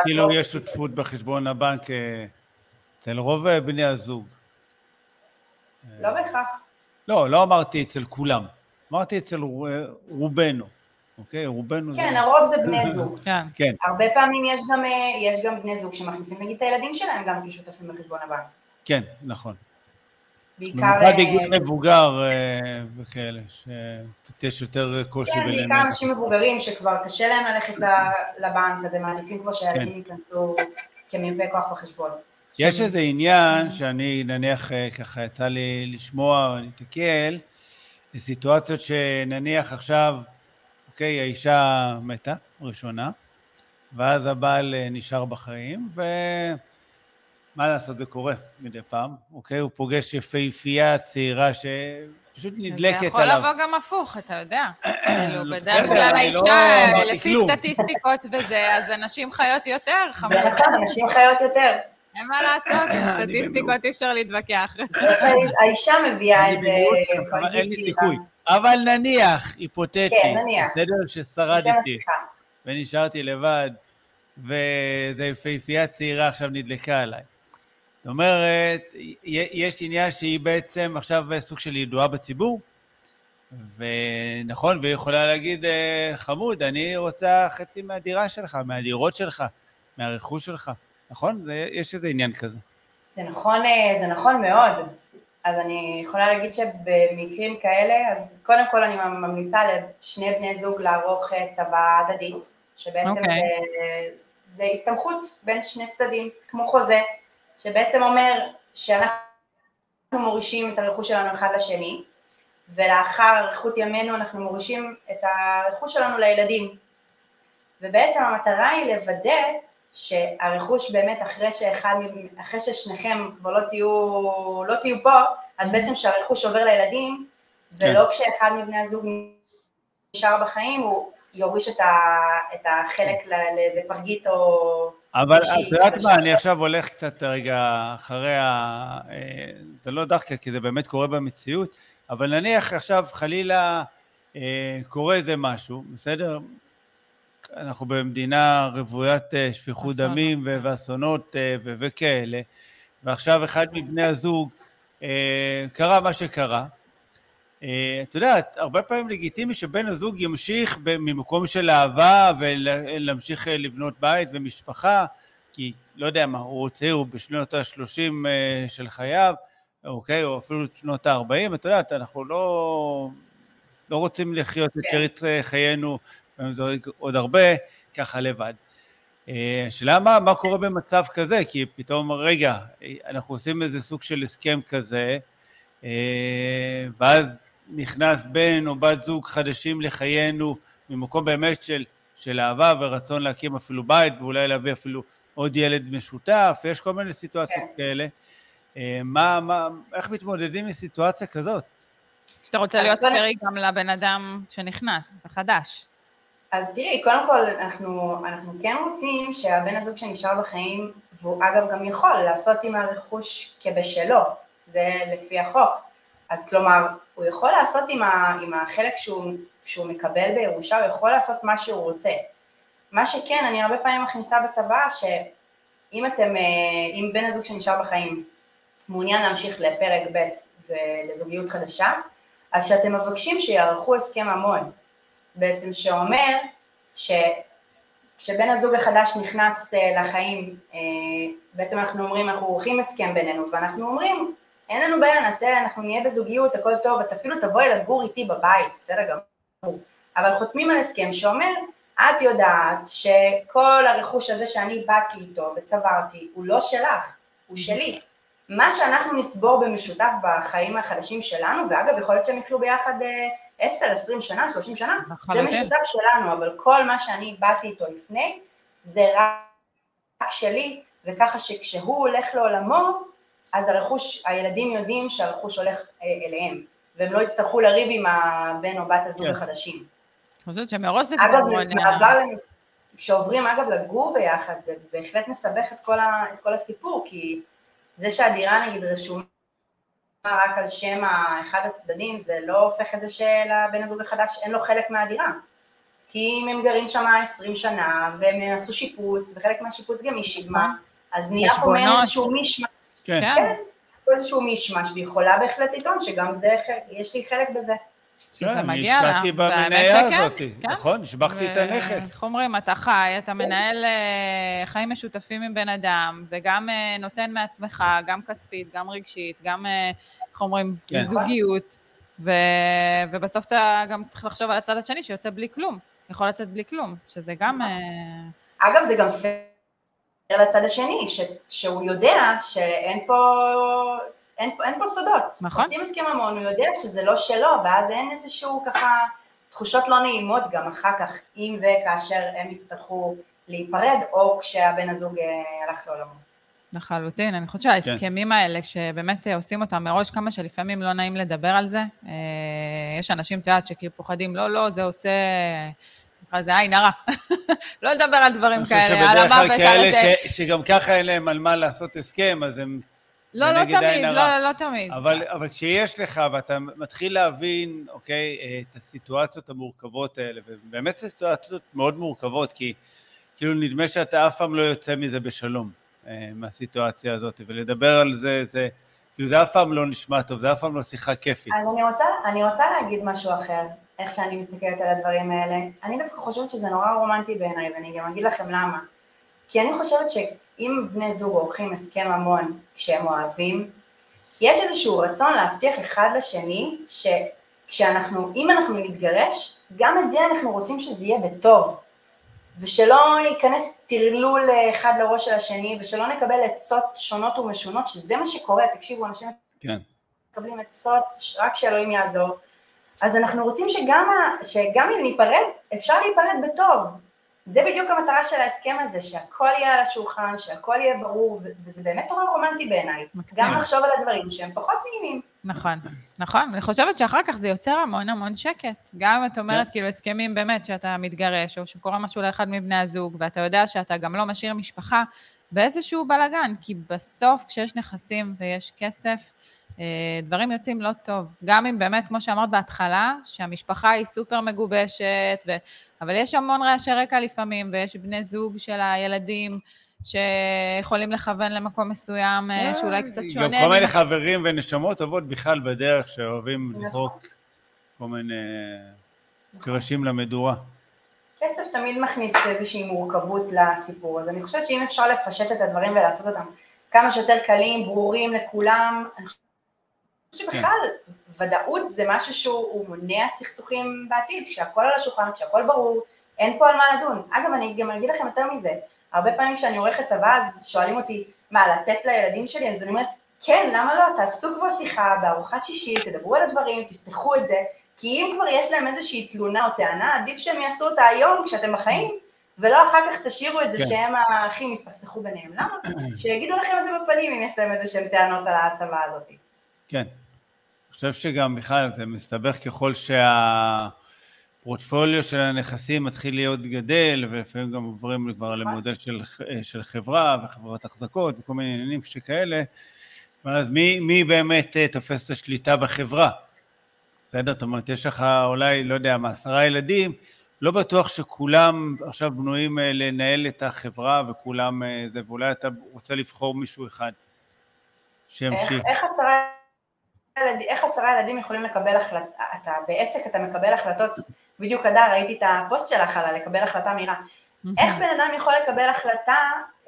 כאילו יש שותפות בחשבון הבנק אה, אצל רוב בני הזוג. לא בהכרח. לא, לא אמרתי אצל כולם, אמרתי אצל רובנו. אוקיי? רובנו כן, זה... הרוב זה בני זוג. כן. כן. הרבה פעמים יש גם, יש גם בני זוג שמכניסים נגיד את הילדים שלהם גם כשותפים בחשבון הבנק. כן, נכון. בעיקר... במיוחד בגיל אה, מבוגר אה, וכאלה, שיש יותר קושי כן, בעיקר אנשים מבוגרים שכבר קשה להם ללכת לבנק, אז הם מעדיפים כבר שהילדים כן. ייכנסו כמיופה כוח בחשבון. יש איזה עניין שאני נניח ככה יצא לי לשמוע או להתקל, סיטואציות שנניח עכשיו אוקיי, האישה מתה, ראשונה, ואז הבעל אה, נשאר בחיים, מה לעשות, זה קורה מדי פעם, אוקיי? הוא פוגש יפהפייה צעירה שפשוט נדלקת עליו. זה יכול לבוא גם הפוך, אתה יודע. כאילו, בדרך כלל האישה, לא לפי כלום. סטטיסטיקות וזה, אז הנשים חיות יותר, זה חמוד. נכון, נשים חיות יותר. אין מה לעשות, סטטיסטיקות אי אפשר להתווכח. יש- האישה מביאה איזה אין לי. סיכוי. אבל נניח, היפותטי, כן, נניח. בסדר, ששרדתי. ונשארתי לבד, ואיזה יפהפייה צעירה עכשיו נדלקה עליי. זאת אומרת, יש עניין שהיא בעצם עכשיו סוג של ידועה בציבור, ונכון, והיא יכולה להגיד, "אה, חמוד, אני רוצה חצי מהדירה שלך, מהדירות שלך, מהרכוש שלך, נכון? זה, יש איזה עניין כזה. זה נכון, אה, זה נכון מאוד. אז אני יכולה להגיד שבמקרים כאלה, אז קודם כל אני ממליצה לשני בני זוג לערוך אה, צוואה הדדית, שבעצם אוקיי. זה, זה הסתמכות בין שני צדדים, כמו חוזה, שבעצם אומר שאנחנו מורישים את הרכוש שלנו אחד לשני, ולאחר אריכות ימינו אנחנו מורישים את הרכוש שלנו לילדים. ובעצם המטרה היא לוודא שהרכוש באמת אחרי שאחד, אחרי ששניכם כבר לא תהיו, לא תהיו פה, אז בעצם שהרכוש עובר לילדים, ולא כשאחד מבני הזוג נשאר בחיים, הוא יוריש את, ה, את החלק ל- לאיזה פרגית או... אבל את יודעת. מה, אני עכשיו הולך קצת רגע אחרי ה... אה, זה לא דחקה, כי זה באמת קורה במציאות, אבל נניח עכשיו חלילה אה, קורה איזה משהו, בסדר? אנחנו במדינה רוויית אה, שפיכות דמים כן. ואסונות וכאלה, ועכשיו אחד מבני הזוג, קרה מה שקרה. אה, את יודעת, הרבה פעמים לגיטימי שבן הזוג ימשיך ממקום של אהבה ולהמשיך אה, לבנות בית ומשפחה, כי לא יודע מה, הוא צעיר, הוא בשנות ה-30 של חייו, אוקיי, או אפילו שנות ה-40, את יודעת, אנחנו לא, לא רוצים לחיות את כן. שארית אה, חיינו, לפעמים זה עוד- הרבה, ככה לבד. אה, השאלה מה, מה קורה במצב כזה, כי פתאום, רגע, אה, אנחנו עושים איזה סוג של הסכם כזה, אה, ואז נכנס בן או בת זוג חדשים לחיינו, ממקום באמת של, של אהבה ורצון להקים אפילו בית, ואולי להביא אפילו עוד ילד משותף, יש כל מיני סיטואציות כן. כאלה. אה, מה, מה, איך מתמודדים עם סיטואציה כזאת? שאתה רוצה להיות פרי גם לבן אדם שנכנס, החדש. אז תראי, קודם כל, אנחנו, אנחנו כן רוצים שהבן הזוג שנשאר בחיים, והוא אגב גם יכול לעשות עם הרכוש כבשלו, זה לפי החוק. אז כלומר, הוא יכול לעשות עם, ה, עם החלק שהוא, שהוא מקבל בירושה, הוא יכול לעשות מה שהוא רוצה. מה שכן, אני הרבה פעמים מכניסה בצבא, שאם אתם, אה, אם בן הזוג שנשאר בחיים מעוניין להמשיך לפרק ב' ולזוגיות חדשה, אז שאתם מבקשים שיערכו הסכם ממון. בעצם שאומר שכשבן הזוג החדש נכנס אה, לחיים, אה, בעצם אנחנו אומרים, אנחנו עורכים הסכם בינינו, ואנחנו אומרים, אין לנו בעיה, נעשה, אנחנו נהיה בזוגיות, הכל טוב, את אפילו תבואי לגור איתי בבית, בסדר גמור. אבל חותמים על הסכם שאומר, את יודעת שכל הרכוש הזה שאני באתי איתו וצברתי, הוא לא שלך, הוא שלי. מה שאנחנו נצבור במשותף בחיים החדשים שלנו, ואגב, יכול להיות שהם יחיו ביחד אה, 10, 20 שנה, 30 שנה, זה. משותף שלנו, אבל כל מה שאני באתי איתו לפני, זה רק שלי, וככה שכשהוא הולך לעולמו, אז הרכוש, הילדים יודעים שהרכוש הולך אה, אליהם, והם לא יצטרכו לריב עם הבן או בת הזוג כן. החדשים. אני חושבת שמראש זה אגב, כבר... מעבר, כשעוברים אגב לגור ביחד, זה בהחלט מסבך את כל, ה, את כל הסיפור, כי זה שהדירה נגיד רשומה רק על שם אחד הצדדים, זה לא הופך את זה שלבן הזוג החדש אין לו חלק מהדירה. כי אם הם גרים שם 20 שנה, והם עשו שיפוץ, וחלק מהשיפוץ גם היא שילמה, אז נהיה פה מעין. איזשהו מישמש, כן. כן, כן, איזשהו מישמש, והיא יכולה בהחלט לטעון שגם זה, יש לי חלק בזה. שזה כן, מגיע לה. השקעתי במניה הזאת, כן. נכון? השבחתי את הנכס. איך אומרים, אתה חי, אתה מנהל אה, חיים משותפים עם בן אדם, וגם אה, נותן מעצמך, גם כספית, גם רגשית, גם, אה, איך אומרים, כן. זוגיות, ו- ובסוף אתה גם צריך לחשוב על הצד השני שיוצא בלי כלום, יכול לצאת בלי כלום, שזה גם... אגב, זה גם פייר לצד השני, ש, שהוא יודע שאין פה, אין, פה- אין פה סודות. נכון. עושים הסכם ממון, הוא יודע שזה לא שלו, ואז אין איזשהו ככה תחושות לא נעימות גם אחר כך, אם וכאשר הם יצטרכו להיפרד, או כשהבן הזוג אה, הלך לעולמו. לחלוטין. אני חושבת שההסכמים האלה, כשבאמת עושים אותם מראש, כמה שלפעמים לא נעים לדבר על זה. אה, יש אנשים, את יודעת, שכאילו פוחדים, לא, לא, זה עושה... נקרא לזה עין הרע. לא לדבר על דברים כאלה, על המוות, על זה. אני חושב שבדרך כלל כאלה שגם ככה אין להם על מה לעשות הסכם, אז הם... לא, לא תמיד, לא, לא תמיד. אבל, אבל כשיש לך ואתה מתחיל להבין, אוקיי, את הסיטואציות המורכבות האלה, ובאמת סיטואציות מאוד מורכבות, כי כאילו נדמה שאתה אף פעם לא יוצא מזה בשלום, אה, מהסיטואציה הזאת, ולדבר על זה, זה, כאילו זה אף פעם לא נשמע טוב, זה אף פעם לא שיחה כיפית. אני רוצה, אני רוצה להגיד משהו אחר, איך שאני מסתכלת על הדברים האלה. אני דווקא חושבת שזה נורא רומנטי בעיניי, ואני גם אגיד לכם למה. כי אני חושבת שאם בני זוג עורכים הסכם המון כשהם אוהבים, יש איזשהו רצון להבטיח אחד לשני שכשאנחנו, אם אנחנו נתגרש, גם את זה אנחנו רוצים שזה יהיה בטוב. ושלא ניכנס טרלול אחד לראש של השני, ושלא נקבל עצות שונות ומשונות, שזה מה שקורה, תקשיבו, אנשים כן. מקבלים עצות, רק שאלוהים יעזור. אז אנחנו רוצים שגם, שגם אם ניפרד, אפשר להיפרד בטוב. זה בדיוק המטרה של ההסכם הזה, שהכל יהיה על השולחן, שהכל יהיה ברור, וזה באמת נורא רומנטי בעיניי. גם לחשוב על הדברים שהם פחות נעימים. נכון, נכון. אני חושבת שאחר כך זה יוצר המון המון שקט. גם אם את אומרת, כן. כאילו, הסכמים באמת שאתה מתגרש, או שקורה משהו לאחד מבני הזוג, ואתה יודע שאתה גם לא משאיר משפחה, באיזשהו בלאגן, כי בסוף כשיש נכסים ויש כסף, דברים יוצאים לא טוב. גם אם באמת, כמו שאמרת בהתחלה, שהמשפחה היא סופר מגובשת, ו... אבל יש המון רעשי רקע לפעמים, ויש בני זוג של הילדים שיכולים לכוון למקום מסוים אה, שאולי קצת שונה. גם כל מיני חברים ונשמות טובות בכלל בדרך, שאוהבים נכון. לזרוק כל מיני קרשים למדורה. כסף תמיד מכניס איזושהי מורכבות לסיפור, אז אני חושבת שאם אפשר לפשט את הדברים ולעשות אותם כמה שיותר קלים, ברורים לכולם, אני חושבת שבכלל כן. ודאות זה משהו שהוא מונע סכסוכים בעתיד, כשהכול על השולחן, כשהכול ברור, אין פה על מה לדון. אגב, אני גם אגיד לכם יותר מזה, הרבה פעמים כשאני עורכת צבא אז שואלים אותי, מה, לתת לילדים שלי? אז אני אומרת, כן, למה לא? תעשו כבר שיחה בארוחת שישי, תדברו על הדברים, תפתחו את זה, כי אם כבר יש להם איזושהי תלונה או טענה, עדיף שהם יעשו אותה היום כשאתם בחיים, ולא אחר כך תשאירו את זה כן. שהם האחים יסתכסכו ביניהם. למה? שיגידו לכם את זה בפנים אם יש להם איזה שהם טענות על ההצבה הזאת. כן. אני חושב שגם בכלל זה מסתבך ככל שהפורטפוליו של הנכסים מתחיל להיות גדל, ולפעמים גם עוברים כבר נכון. למודל של, של חברה וחברות החזקות וכל מיני עניינים שכאלה, ואז מי, מי באמת אה, תופס את השליטה בחברה? בסדר? זאת אומרת, יש לך אולי, לא יודע, מעשרה ילדים, לא בטוח שכולם עכשיו בנויים אה, לנהל את החברה וכולם אה, זה, ואולי אתה רוצה לבחור מישהו אחד שימשיך. איך, איך עשרה איך עשרה ילדים יכולים לקבל החלטה, אתה בעסק אתה מקבל החלטות, בדיוק אדר, ראיתי את הפוסט שלך על לקבל החלטה מהירה. איך בן אדם יכול לקבל החלטה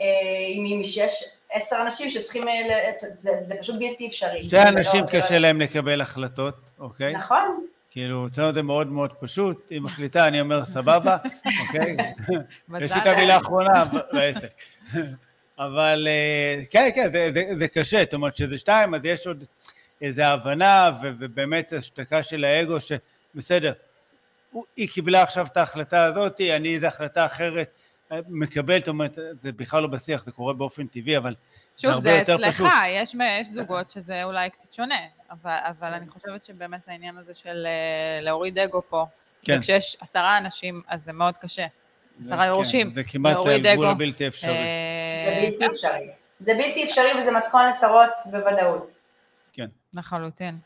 אה, אם יש עשר אנשים שצריכים, אה, זה, זה פשוט בלתי אפשרי. שתי אנשים לא, קשה לא... להם לקבל החלטות, אוקיי? נכון. כאילו, אצלנו זה מאוד מאוד פשוט, היא מחליטה, אני אומר סבבה, אוקיי? יש לי את המילה האחרונה בעסק. אבל אה, כן, כן, זה, זה, זה קשה, זאת אומרת שזה שתיים, אז יש עוד איזו הבנה ובאמת השתקה של האגו שבסדר, היא קיבלה עכשיו את ההחלטה הזאת, אני איזו החלטה אחרת מקבל, זאת אומרת, זה בכלל לא בשיח, זה קורה באופן טבעי, אבל שוב, זה יותר אצלך, פשוט. שוב, זה אצלך, יש זוגות שזה אולי קצת שונה, אבל, אבל אני חושבת שבאמת העניין הזה של אה, להוריד אגו פה, כן. וכשיש עשרה אנשים, אז זה מאוד קשה. עשרה יורשים, כן, זה כמעט הגבול הבלתי אפשרי. אה, זה בלתי אפשרי. זה בלתי אפשרי וזה מתכון לצרות בוודאות. לחלוטין.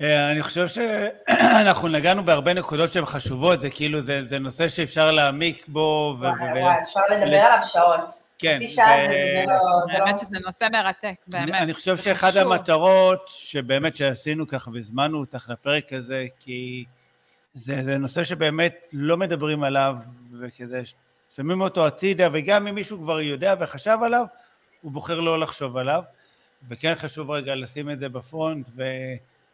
אה, אני חושב שאנחנו נגענו בהרבה נקודות שהן חשובות, זה כאילו, זה, זה נושא שאפשר להעמיק בו. וואי, וואי, אפשר לדבר עליו שעות. כן. באמת לא- שזה נושא מרתק, באמת. אני חושב שאחד המטרות שבאמת שעשינו ככה והזמנו אותך לפרק הזה, כי זה, זה נושא שבאמת לא מדברים עליו, וכזה שמים אותו הצידה, וגם אם מישהו כבר יודע וחשב עליו, הוא בוחר לא לחשוב עליו. וכן חשוב רגע לשים את זה בפרונט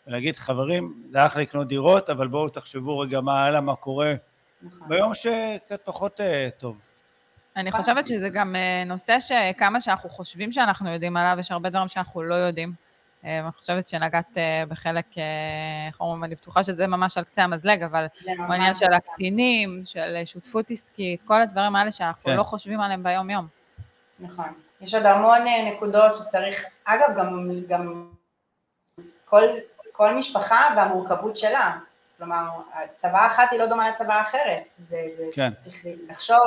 ולהגיד, חברים, זה אחלה לקנות דירות, אבל בואו תחשבו רגע מה הלאה, מה קורה נכון. ביום שקצת פחות uh, טוב. אני חושבת שזה גם uh, נושא שכמה שאנחנו חושבים שאנחנו יודעים עליו, יש הרבה דברים שאנחנו לא יודעים. Uh, אני חושבת שנגעת בחלק, איך אומרים, אני בטוחה שזה ממש על קצה המזלג, אבל בעניין של הקטינים, של שותפות עסקית, כל הדברים האלה שאנחנו כן. לא חושבים עליהם ביום-יום. נכון. יש עוד המון אה, נקודות שצריך, אגב, גם, גם כל, כל משפחה והמורכבות שלה. כלומר, צבא אחת היא לא דומה לצבא אחרת. זה, זה כן. צריך לחשוב,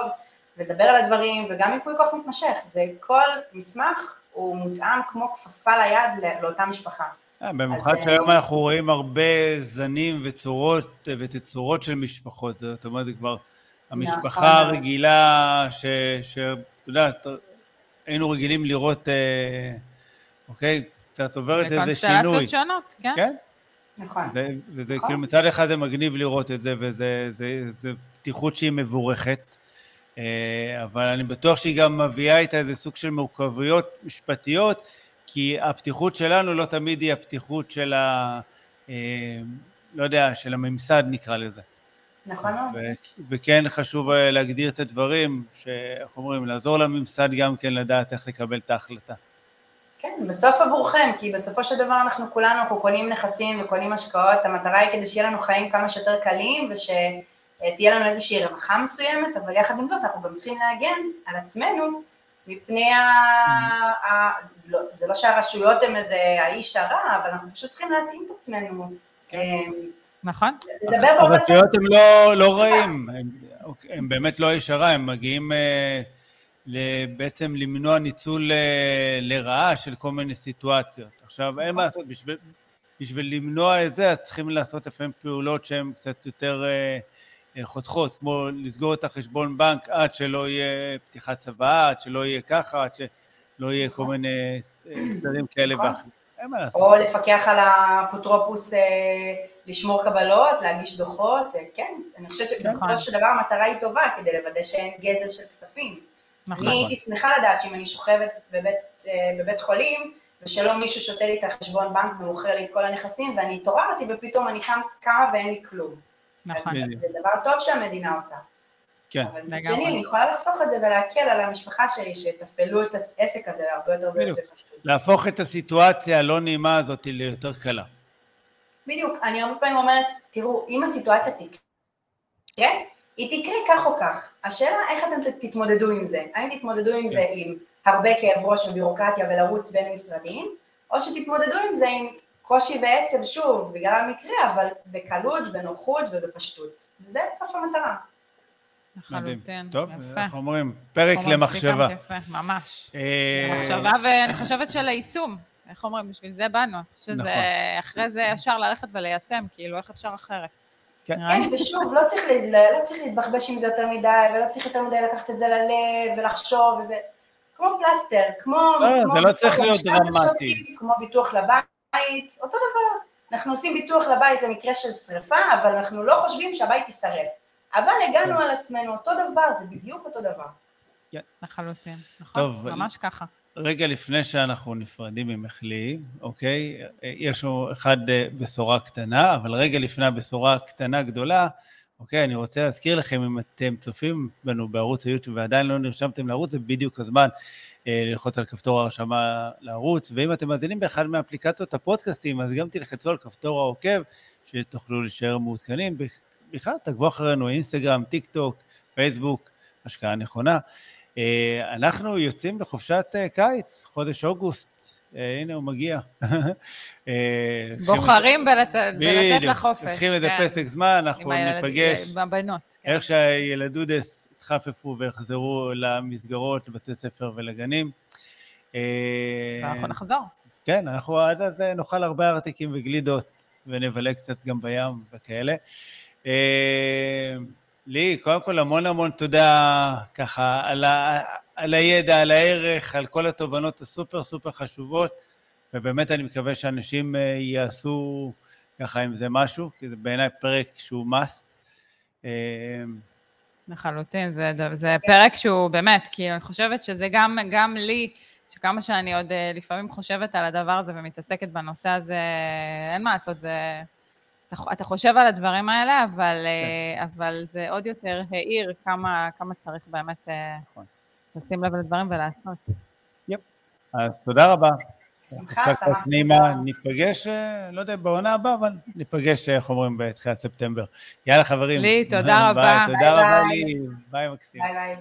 לדבר על הדברים, וגם ייפוי כוח מתמשך. זה כל מסמך הוא מותאם כמו כפפה ליד לאותה משפחה. אה, במיוחד שהיום אנחנו רואים הרבה זנים וצורות ותצורות של משפחות, זאת אומרת, זה כבר המשפחה נכון. הרגילה, שאתה יודע, היינו רגילים לראות, אה, אוקיי, קצת עוברת איזה שינוי. בקונסטלציות שונות, כן? כן. נכון. וזה נכון. כאילו מצד אחד זה מגניב לראות את זה, וזה פתיחות שהיא מבורכת, אה, אבל אני בטוח שהיא גם מביאה איתה איזה סוג של מורכבויות משפטיות, כי הפתיחות שלנו לא תמיד היא הפתיחות של ה... אה, לא יודע, של הממסד נקרא לזה. נכון מאוד. וכן חשוב אה, להגדיר את הדברים, שאיך אומרים, לעזור לממסד גם כן לדעת איך לקבל את ההחלטה. כן, בסוף עבורכם, כי בסופו של דבר אנחנו כולנו, אנחנו קונים נכסים וקונים השקעות, המטרה היא כדי שיהיה לנו חיים כמה שיותר קלים ושתהיה לנו איזושהי רווחה מסוימת, אבל יחד עם זאת אנחנו גם צריכים להגן על עצמנו מפני ה... Mm-hmm. ה... לא, זה לא שהרשויות הן איזה האיש הרע, אבל אנחנו פשוט צריכים להתאים את עצמנו. כן. נכון. הרשויות הם לא, לא רעים, הם, הם באמת לא איש הרע, הם מגיעים אה, בעצם למנוע ניצול אה, לרעה של כל מיני סיטואציות. עכשיו, אין מה לעשות, בשביל, בשביל למנוע את זה, אז צריכים לעשות לפעמים פעולות שהן קצת יותר אה, חותכות, כמו לסגור את החשבון בנק עד שלא יהיה פתיחת צבא, עד שלא יהיה ככה, עד שלא יהיה כל מיני סדרים כאלה נכון. ואחרים. אין מה לעשות. או לפקח על האפוטרופוס, לשמור קבלות, להגיש דוחות, כן. אני חושבת שבסופו נכון. של דבר המטרה היא טובה כדי לוודא שאין גזל של כספים. נכון. אני הייתי שמחה לדעת שאם אני שוכבת בבית, בבית חולים, ושלא מישהו שותה לי את החשבון בנק ומוכר לי את כל הנכסים, ואני התעוררתי ופתאום אני קמה ואין לי כלום. נכון. אז זה דבר טוב שהמדינה עושה. כן. אבל מצד שני, אני יכולה לחסוך את זה ולהקל על המשפחה שלי, שיתפעלו את העסק הזה הרבה יותר בפשטות. להפוך את הסיטואציה הלא נעימה הזאת ליותר קלה. בדיוק, אני הרבה פעמים אומרת, תראו, אם הסיטואציה תקרה, כן? היא תקרה כך או כך. השאלה איך אתם תתמודדו עם זה. האם תתמודדו עם זה כן. עם הרבה כאב ראש ובירוקרטיה ולרוץ בין משרדים, או שתתמודדו עם זה עם קושי ועצב, שוב, בגלל המקרה, אבל בקלות ונוחות ובפשטות. וזה בסוף המטרה. לחלוטין, טוב, יפה. איך אומרים? פרק למחשבה. יפה, ממש. אה, מחשבה, ואני חושבת של היישום. איך אומרים? בשביל זה באנו. שזה, נכון. אחרי זה ישר ללכת וליישם, כאילו, איך אפשר אחרת. כן, כן ושוב, לא צריך, לא צריך להתבחבש עם זה יותר מדי, ולא צריך יותר מדי לקחת את זה ללב ולחשוב, וזה כמו פלסטר, כמו... לא, כמו זה לא צריך להיות דרמטי. כמו ביטוח לבית, אותו דבר. אנחנו עושים ביטוח לבית למקרה של שריפה, אבל אנחנו לא חושבים שהבית יישרף. אבל הגענו כן. על עצמנו אותו דבר, זה בדיוק אותו דבר. כן. לחלוטין, נכון, ממש ככה. רגע לפני שאנחנו נפרדים ממך לי, אוקיי? יש לנו אחד אה, בשורה קטנה, אבל רגע לפני הבשורה קטנה גדולה, אוקיי, אני רוצה להזכיר לכם, אם אתם צופים בנו בערוץ היוטיוב ועדיין לא נרשמתם לערוץ, זה בדיוק הזמן אה, ללחוץ על כפתור ההרשמה לערוץ, ואם אתם מאזינים באחד מאפליקציות הפודקאסטים, אז גם תלחצו על כפתור העוקב, שתוכלו להישאר מעודכנים. בכלל, תעקבו אחרינו, אינסטגרם, טיק טוק, פייסבוק, השקעה נכונה. אה, אנחנו יוצאים לחופשת אה, קיץ, חודש אוגוסט, אה, הנה הוא מגיע. בוחרים בלצאת לחופש. לוקחים איזה כן. פסק זמן, אנחנו ניפגש. עם הבנות. כן. איך שהילדודס יתחפפו ויחזרו למסגרות, לבתי ספר ולגנים. ואנחנו נחזור. כן, אנחנו עד אז נאכל הרבה ארטיקים וגלידות, ונבלה קצת גם בים וכאלה. לי, קודם כל המון המון תודה ככה על, ה, על הידע, על הערך, על כל התובנות הסופר סופר חשובות, ובאמת אני מקווה שאנשים אה, יעשו ככה עם זה משהו, כי זה בעיניי פרק שהוא must. אה, לחלוטין, זה, זה פרק שהוא באמת, כאילו, אני חושבת שזה גם, גם לי, שכמה שאני עוד אה, לפעמים חושבת על הדבר הזה ומתעסקת בנושא הזה, אין מה לעשות, זה... אתה, אתה חושב על הדברים האלה, אבל, כן. אה, אבל זה עוד יותר העיר כמה, כמה צריך באמת אה, נכון. לשים לב לדברים ולעשות. yep. אז תודה רבה. שמחה, שמחה. נעימה, ניפגש, אה, לא יודע, בעונה הבאה, אבל ניפגש, איך אומרים, בתחילת ספטמבר. יאללה, חברים. לי, תודה רבה. תודה רבה לי. ביי, מקסים. ביי ביי.